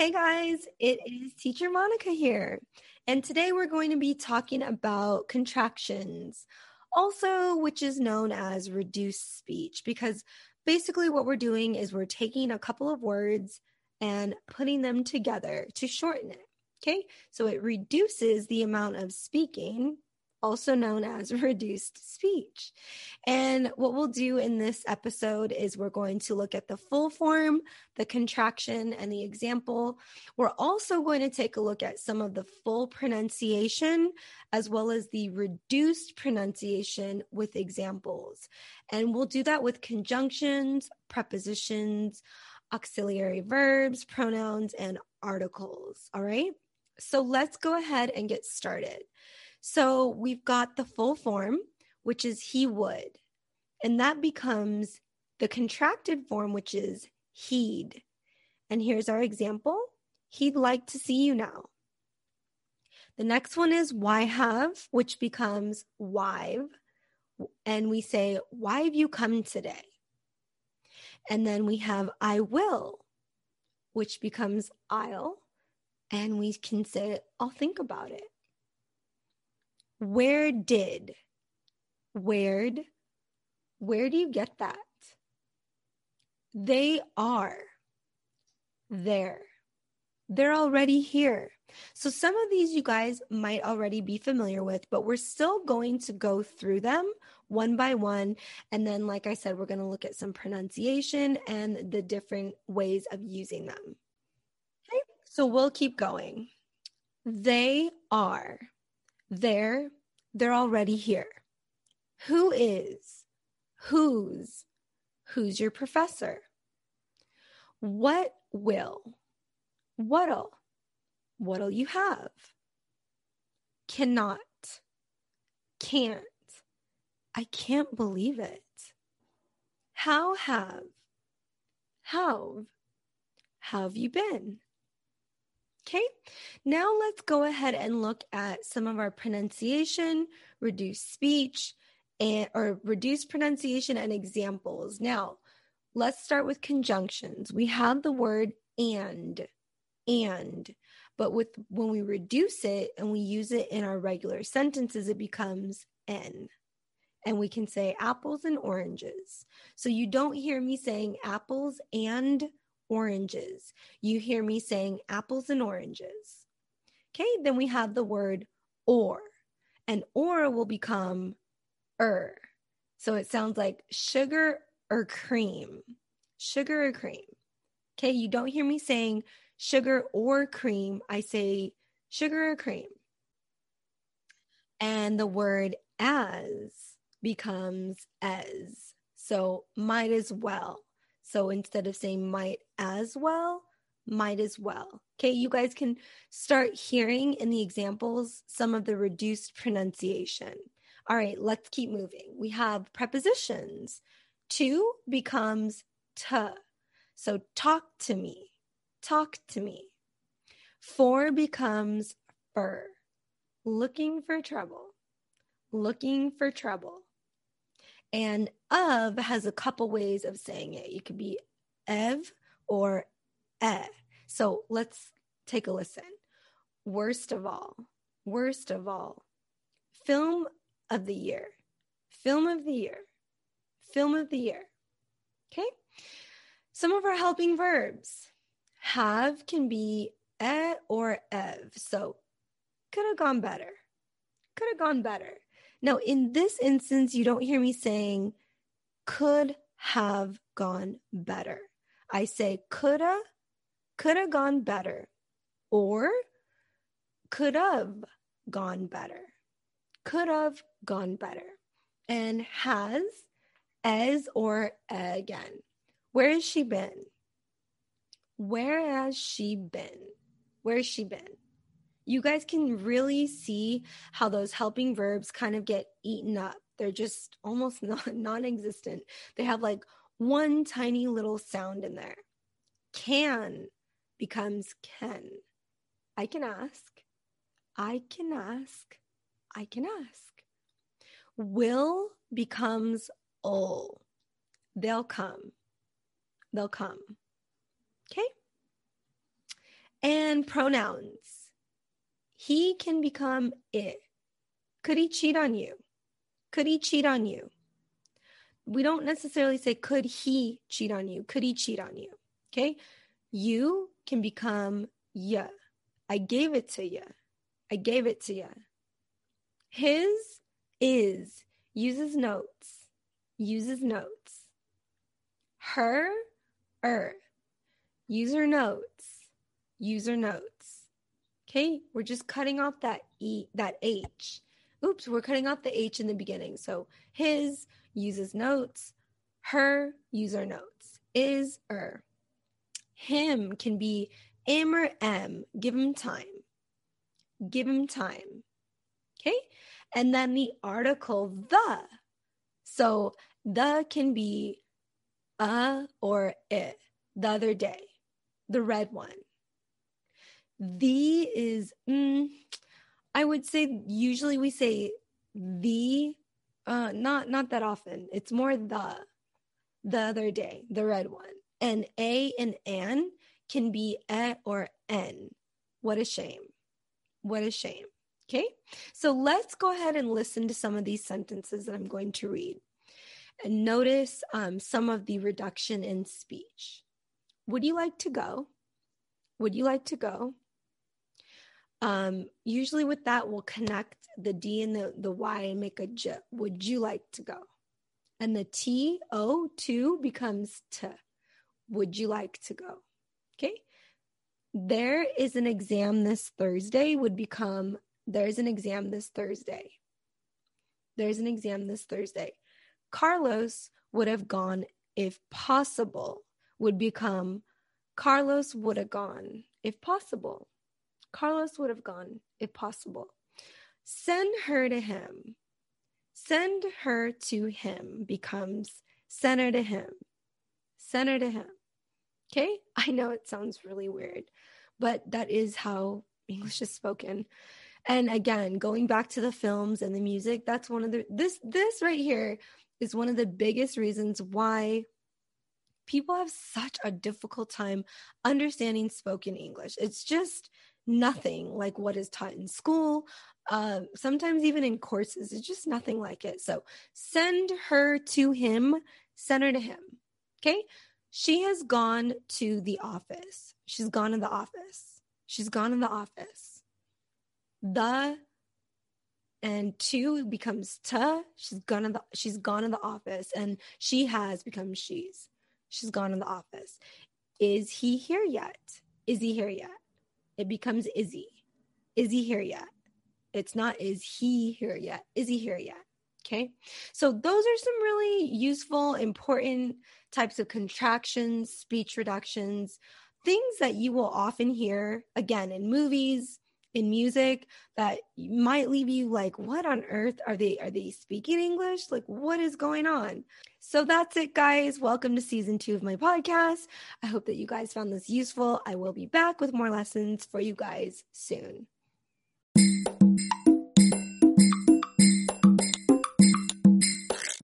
Hey guys, it is Teacher Monica here. And today we're going to be talking about contractions, also, which is known as reduced speech, because basically what we're doing is we're taking a couple of words and putting them together to shorten it. Okay, so it reduces the amount of speaking also known as reduced speech. And what we'll do in this episode is we're going to look at the full form, the contraction, and the example. We're also going to take a look at some of the full pronunciation as well as the reduced pronunciation with examples. And we'll do that with conjunctions, prepositions, auxiliary verbs, pronouns, and articles. All right. So let's go ahead and get started. So we've got the full form, which is he would. And that becomes the contracted form, which is he'd. And here's our example he'd like to see you now. The next one is why have, which becomes why've. And we say, why have you come today? And then we have I will, which becomes I'll. And we can say, I'll think about it. Where did? Where'd? Where do you get that? They are there. They're already here. So, some of these you guys might already be familiar with, but we're still going to go through them one by one. And then, like I said, we're going to look at some pronunciation and the different ways of using them. Okay, so we'll keep going. They are. They're, they're already here. Who is? Whose? Who's your professor? What will? What'll? What'll you have? Cannot. Can't. I can't believe it. How have? How have you been? Okay, now let's go ahead and look at some of our pronunciation, reduced speech, and or reduced pronunciation and examples. Now, let's start with conjunctions. We have the word and, and, but with when we reduce it and we use it in our regular sentences, it becomes n. And we can say apples and oranges. So you don't hear me saying apples and oranges. You hear me saying apples and oranges. Okay, then we have the word or, and or will become er. So it sounds like sugar or cream, sugar or cream. Okay, you don't hear me saying sugar or cream. I say sugar or cream. And the word as becomes as. So might as well. So instead of saying might as well, might as well. Okay, you guys can start hearing in the examples some of the reduced pronunciation. All right, let's keep moving. We have prepositions. To becomes to. So talk to me, talk to me. For becomes for, looking for trouble, looking for trouble. And of has a couple ways of saying it. You could be ev or eh. So let's take a listen. Worst of all, worst of all, film of the year, film of the year, film of the year. Okay. Some of our helping verbs have can be eh or ev. So could have gone better, could have gone better. Now, in this instance, you don't hear me saying could have gone better. I say coulda, coulda gone better, or could have gone better, could have gone better, and has, as, or again. Where has she been? Where has she been? Where has she been? You guys can really see how those helping verbs kind of get eaten up. They're just almost non existent. They have like one tiny little sound in there. Can becomes can. I can ask. I can ask. I can ask. Will becomes all. They'll come. They'll come. Okay? And pronouns, he can become it. Could he cheat on you? Could he cheat on you? We don't necessarily say, could he cheat on you? Could he cheat on you? Okay. You can become yeah. I gave it to you. I gave it to you. His is uses notes, uses notes. Her, er, user notes, user notes. Okay, we're just cutting off that E, that H. Oops, we're cutting off the H in the beginning. So his uses notes, her user notes, is, er. Him can be M or M. Give him time. Give him time. Okay. And then the article the. So the can be a or it. The other day, the red one. The is, mm, I would say, usually we say the, uh, not not that often. It's more the, the other day, the red one. And a and an can be e or n. What a shame. What a shame. Okay, so let's go ahead and listen to some of these sentences that I'm going to read and notice um, some of the reduction in speech. Would you like to go? Would you like to go? Um, usually, with that, we'll connect the D and the, the Y and make a J. Would you like to go? And the T, O, 2 becomes T. Would you like to go? Okay. There is an exam this Thursday would become there's an exam this Thursday. There's an exam this Thursday. Carlos would have gone if possible, would become Carlos would have gone if possible. Carlos would have gone if possible. Send her to him. Send her to him becomes send her to him. Send her to him. Okay. I know it sounds really weird, but that is how English is spoken. And again, going back to the films and the music, that's one of the this this right here is one of the biggest reasons why people have such a difficult time understanding spoken English. It's just nothing like what is taught in school. Uh, sometimes even in courses, it's just nothing like it. So send her to him, send her to him. Okay. She has gone to the office. She's gone in the office. She's gone in the office. The and two becomes to. She's gone in the she's gone in the office, and she has become she's. She's gone in the office. Is he here yet? Is he here yet? It becomes is he? Is he here yet? It's not is he here yet? Is he here yet? Okay. So those are some really useful, important types of contractions, speech reductions, things that you will often hear again in movies, in music that might leave you like what on earth are they are they speaking english? Like what is going on? So that's it guys. Welcome to season 2 of my podcast. I hope that you guys found this useful. I will be back with more lessons for you guys soon